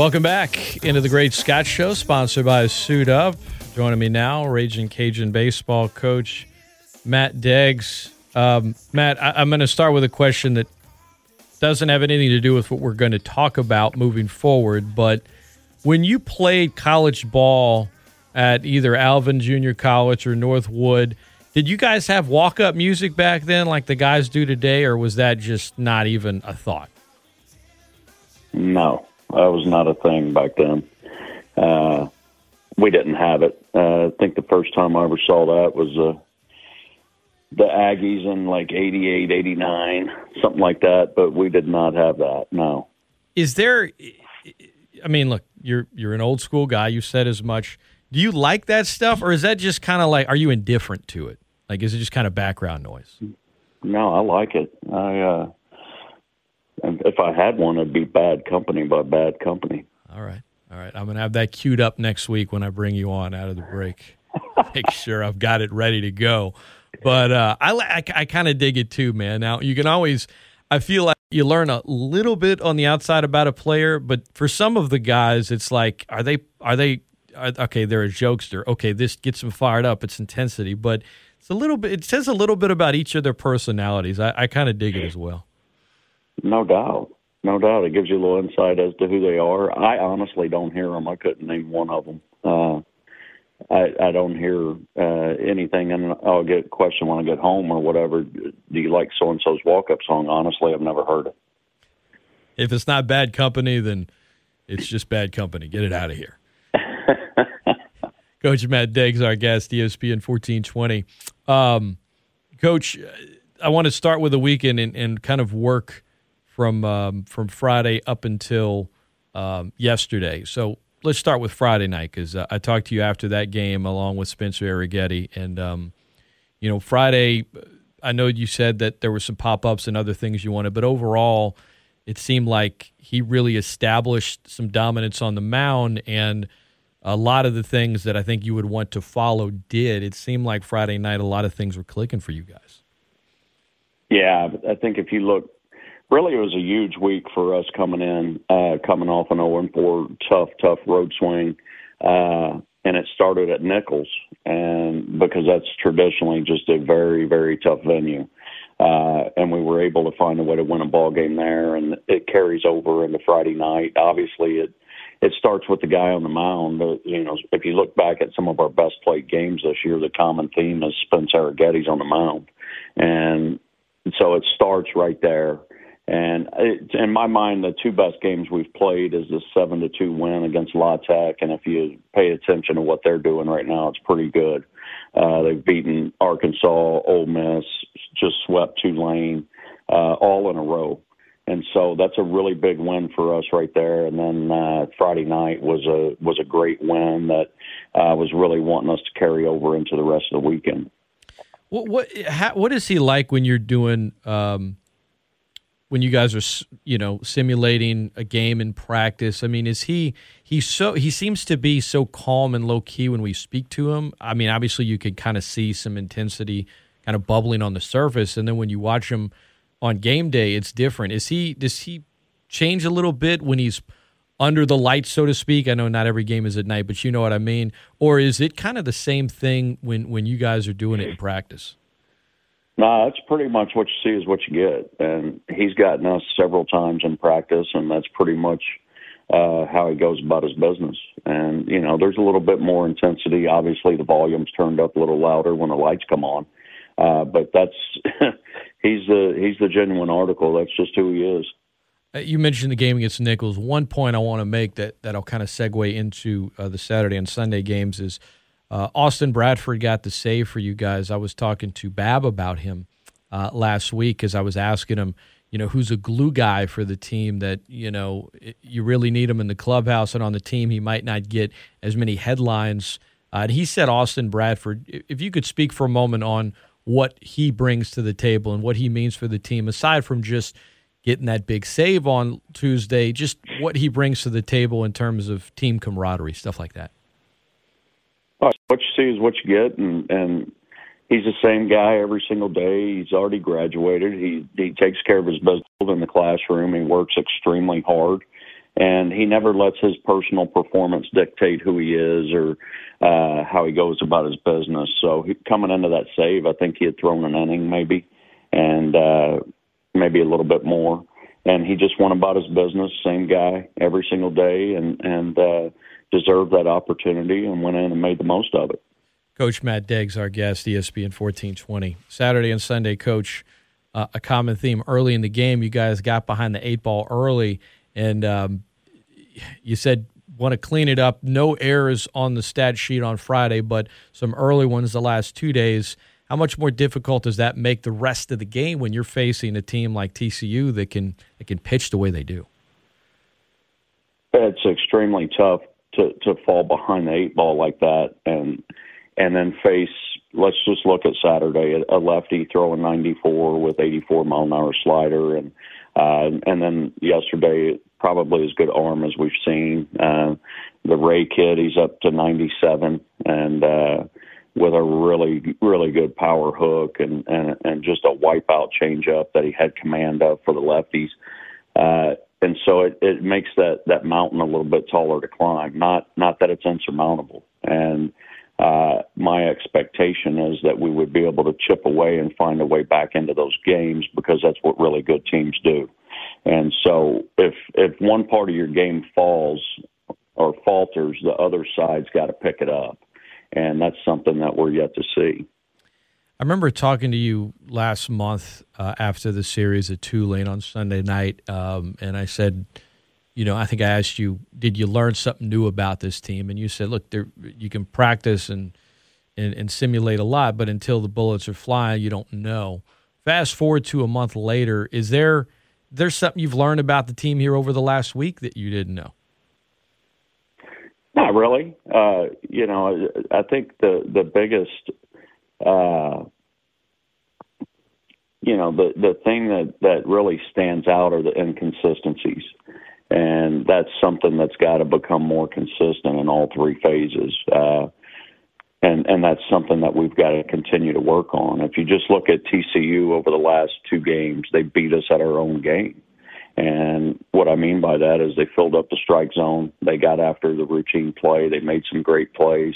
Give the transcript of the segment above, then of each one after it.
Welcome back into the Great Scott Show, sponsored by Suit Up. Joining me now, Ragin' Cajun baseball coach Matt Deggs. Um, Matt, I- I'm going to start with a question that doesn't have anything to do with what we're going to talk about moving forward. But when you played college ball at either Alvin Junior College or Northwood, did you guys have walk up music back then like the guys do today, or was that just not even a thought? No, that was not a thing back then. Uh, we didn't have it. Uh, I think the first time I ever saw that was uh, the Aggies in like 88, 89, something like that, but we did not have that. No. Is there I mean, look, you're you're an old school guy, you said as much. Do you like that stuff or is that just kind of like are you indifferent to it? Like is it just kind of background noise? No, I like it. I uh if I had one it'd be bad company by bad company. All right. All right. I'm going to have that queued up next week when I bring you on out of the break. Make sure I've got it ready to go. But uh, I, I, I kind of dig it too, man. Now, you can always, I feel like you learn a little bit on the outside about a player, but for some of the guys, it's like, are they, are they, are, okay, they're a jokester. Okay, this gets them fired up. It's intensity, but it's a little bit, it says a little bit about each of their personalities. I, I kind of dig it as well. No doubt. No doubt. It gives you a little insight as to who they are. I honestly don't hear them. I couldn't name one of them. Uh, I, I don't hear uh, anything, and I'll get a question when I get home or whatever. Do you like so and so's walk up song? Honestly, I've never heard it. If it's not bad company, then it's just bad company. Get it out of here. Coach Matt Deggs, our guest, ESPN 1420. Um, Coach, I want to start with the weekend and, and kind of work from um, from Friday up until um, yesterday. So let's start with Friday night because uh, I talked to you after that game along with Spencer Arrighetti, and um, you know Friday. I know you said that there were some pop ups and other things you wanted, but overall, it seemed like he really established some dominance on the mound and a lot of the things that I think you would want to follow did. It seemed like Friday night a lot of things were clicking for you guys. Yeah, I think if you look, really, it was a huge week for us coming in, uh, coming off an 0 4 tough, tough road swing. Uh, and it started at Nicholls, and because that's traditionally just a very, very tough venue. Uh, and we were able to find a way to win a ball game there, and it carries over into Friday night. Obviously, it it starts with the guy on the mound. You know, if you look back at some of our best played games this year, the common theme is Spencer Arrighetti's on the mound, and so it starts right there. And it, in my mind, the two best games we've played is the seven to two win against La Tech, and if you pay attention to what they're doing right now, it's pretty good. Uh, they've beaten Arkansas, Ole Miss, just swept Tulane, uh, all in a row, and so that's a really big win for us right there. And then uh, Friday night was a was a great win that uh, was really wanting us to carry over into the rest of the weekend. What what how, what is he like when you're doing um, when you guys are you know simulating a game in practice? I mean, is he he's so he seems to be so calm and low key when we speak to him. I mean, obviously you can kind of see some intensity kind of bubbling on the surface, and then when you watch him on game day, it's different. Is he does he change a little bit when he's under the lights, so to speak? I know not every game is at night, but you know what I mean. Or is it kind of the same thing when when you guys are doing it in practice? No, nah, that's pretty much what you see is what you get, and he's gotten us several times in practice, and that's pretty much uh, how he goes about his business. And you know, there's a little bit more intensity. Obviously, the volume's turned up a little louder when the lights come on, uh, but that's he's the he's the genuine article. That's just who he is. Uh, you mentioned the game against Nicholls. One point I want to make that that'll kind of segue into uh, the Saturday and Sunday games is uh, Austin Bradford got the save for you guys. I was talking to Bab about him uh, last week because I was asking him, you know, who's a glue guy for the team that you know you really need him in the clubhouse and on the team. He might not get as many headlines. Uh, and he said Austin Bradford. If you could speak for a moment on what he brings to the table and what he means for the team, aside from just getting that big save on Tuesday, just what he brings to the table in terms of team camaraderie, stuff like that. What you see is what you get, and and he's the same guy every single day. He's already graduated. He he takes care of his business in the classroom. He works extremely hard, and he never lets his personal performance dictate who he is or uh, how he goes about his business. So he, coming into that save, I think he had thrown an inning maybe, and uh, maybe a little bit more, and he just went about his business, same guy every single day, and and uh, deserved that opportunity and went in and made the most of it. Coach Matt Deggs, our guest, ESPN 1420. Saturday and Sunday, Coach, uh, a common theme early in the game. You guys got behind the eight ball early, and um, you said want to clean it up. No errors on the stat sheet on Friday, but some early ones the last two days. How much more difficult does that make the rest of the game when you're facing a team like TCU that can that can pitch the way they do? It's extremely tough to to fall behind the eight ball like that and and then face let's just look at Saturday a lefty throwing 94 with 84 mile an hour slider and uh, and then yesterday probably as good arm as we've seen. Uh, the Ray kid, he's up to 97 and uh, with a really really good power hook and and and just a wipeout changeup that he had command of for the lefties. Uh, and so it, it makes that, that mountain a little bit taller to climb. Not not that it's insurmountable. And uh, my expectation is that we would be able to chip away and find a way back into those games because that's what really good teams do. And so if if one part of your game falls or falters, the other side's got to pick it up. And that's something that we're yet to see. I remember talking to you last month uh, after the series at Tulane on Sunday night, um, and I said, you know, I think I asked you, did you learn something new about this team? And you said, look, there, you can practice and, and, and simulate a lot, but until the bullets are flying, you don't know. Fast forward to a month later, is there there's something you've learned about the team here over the last week that you didn't know? Not really. Uh, you know, I think the the biggest uh, you know, the the thing that that really stands out are the inconsistencies, and that's something that's got to become more consistent in all three phases. Uh, and and that's something that we've got to continue to work on. If you just look at TCU over the last two games, they beat us at our own game. And what I mean by that is they filled up the strike zone. They got after the routine play. They made some great plays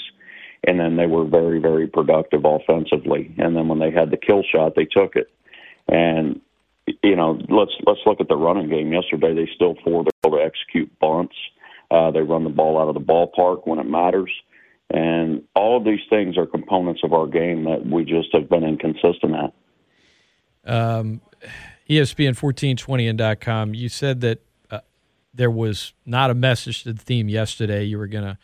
and then they were very, very productive offensively. And then when they had the kill shot, they took it. And you know, let's let's look at the running game. Yesterday, they still four able to execute bunts. Uh, they run the ball out of the ballpark when it matters, and all of these things are components of our game that we just have been inconsistent at. Um, ESPN fourteen twenty and com. You said that uh, there was not a message to the theme yesterday. You were going to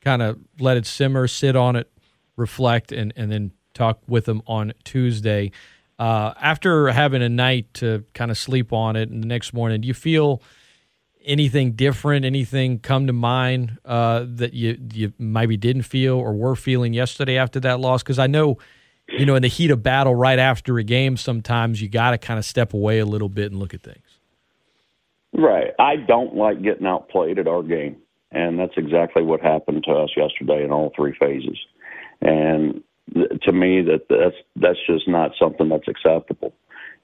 kind of let it simmer, sit on it, reflect, and, and then talk with them on Tuesday. Uh, after having a night to kind of sleep on it, and the next morning, do you feel anything different? Anything come to mind uh, that you you maybe didn't feel or were feeling yesterday after that loss? Because I know, you know, in the heat of battle, right after a game, sometimes you got to kind of step away a little bit and look at things. Right. I don't like getting outplayed at our game and that's exactly what happened to us yesterday in all three phases. And to me, that that's that's just not something that's acceptable.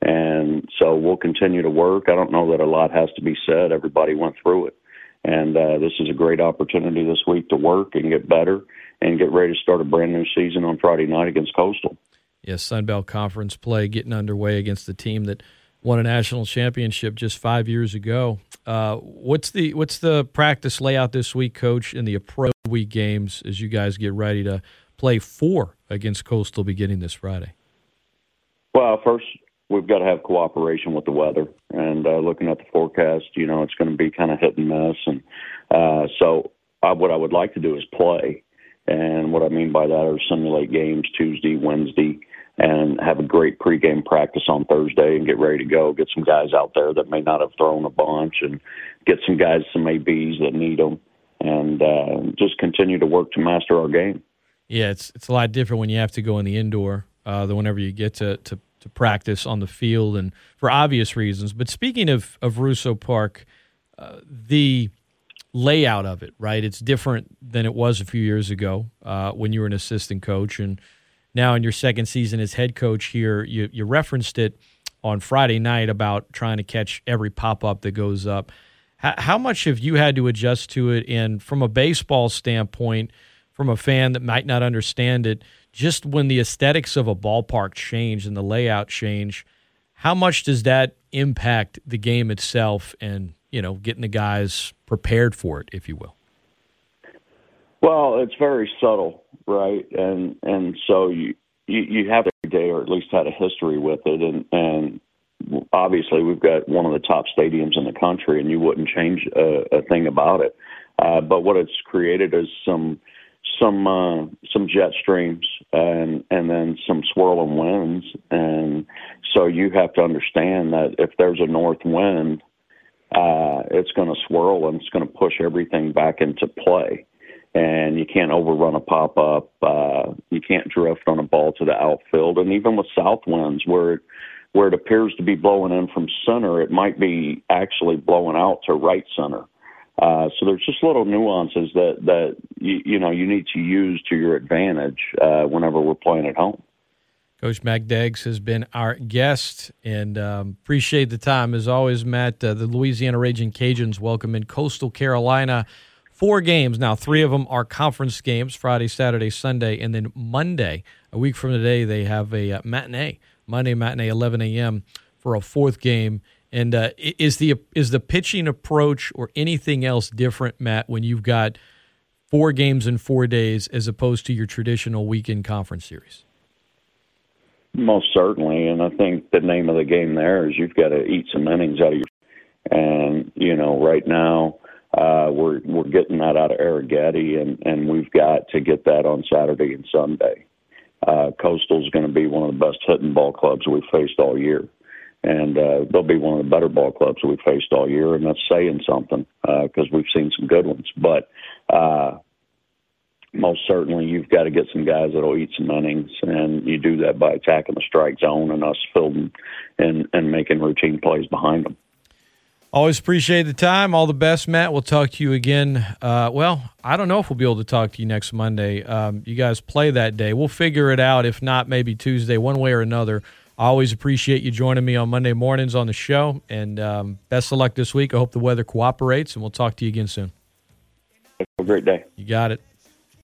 And so we'll continue to work. I don't know that a lot has to be said. Everybody went through it, and uh, this is a great opportunity this week to work and get better and get ready to start a brand new season on Friday night against Coastal. Yes, Sun Belt Conference play getting underway against the team that won a national championship just five years ago. Uh, what's the what's the practice layout this week, Coach, in the Pro Week games as you guys get ready to play four against Coastal beginning this Friday? Well, first we've got to have cooperation with the weather, and uh, looking at the forecast, you know, it's going to be kind of hit and miss, and uh, so I, what I would like to do is play. And what I mean by that are simulate games Tuesday, Wednesday, and have a great pregame practice on Thursday and get ready to go. Get some guys out there that may not have thrown a bunch, and get some guys some ABs that need them, and uh, just continue to work to master our game. Yeah, it's it's a lot different when you have to go in the indoor uh, than whenever you get to, to to practice on the field, and for obvious reasons. But speaking of of Russo Park, uh, the layout of it, right? It's different than it was a few years ago uh, when you were an assistant coach and now in your second season as head coach here, you, you referenced it on Friday night about trying to catch every pop up that goes up. How, how much have you had to adjust to it? And from a baseball standpoint, from a fan that might not understand it, just when the aesthetics of a ballpark change and the layout change, how much does that impact the game itself and you know getting the guys prepared for it, if you will? Well, it's very subtle, right? And and so you you, you have every day, or at least had a history with it, and and obviously we've got one of the top stadiums in the country, and you wouldn't change a, a thing about it. Uh, but what it's created is some some uh, some jet streams and and then some swirling winds, and so you have to understand that if there's a north wind, uh, it's going to swirl and it's going to push everything back into play. And you can't overrun a pop up. Uh, you can't drift on a ball to the outfield. And even with south winds, where it, where it appears to be blowing in from center, it might be actually blowing out to right center. Uh, so there's just little nuances that that you, you know you need to use to your advantage uh, whenever we're playing at home. Coach Matt Deggs has been our guest, and um, appreciate the time as always, Matt. Uh, the Louisiana Ragin' Cajuns welcome in Coastal Carolina. Four games now. Three of them are conference games: Friday, Saturday, Sunday, and then Monday, a week from today, they have a uh, matinee Monday matinee, 11 a.m. for a fourth game. And uh, is the is the pitching approach or anything else different, Matt, when you've got four games in four days as opposed to your traditional weekend conference series? Most certainly, and I think the name of the game there is you've got to eat some innings out of your. And you know, right now uh, we're we're getting that out of Arrighetti, and and we've got to get that on Saturday and Sunday uh, Coastal is going to be one of the best hitting ball clubs we've faced all year. And uh, they'll be one of the better ball clubs we've faced all year, and that's saying something because uh, we've seen some good ones. But uh, most certainly, you've got to get some guys that'll eat some innings, and you do that by attacking the strike zone and us fielding and and making routine plays behind them. Always appreciate the time. All the best, Matt. We'll talk to you again. Uh, well, I don't know if we'll be able to talk to you next Monday. Um, you guys play that day. We'll figure it out. If not, maybe Tuesday, one way or another. I always appreciate you joining me on Monday mornings on the show. And um, best of luck this week. I hope the weather cooperates, and we'll talk to you again soon. Have a great day. You got it.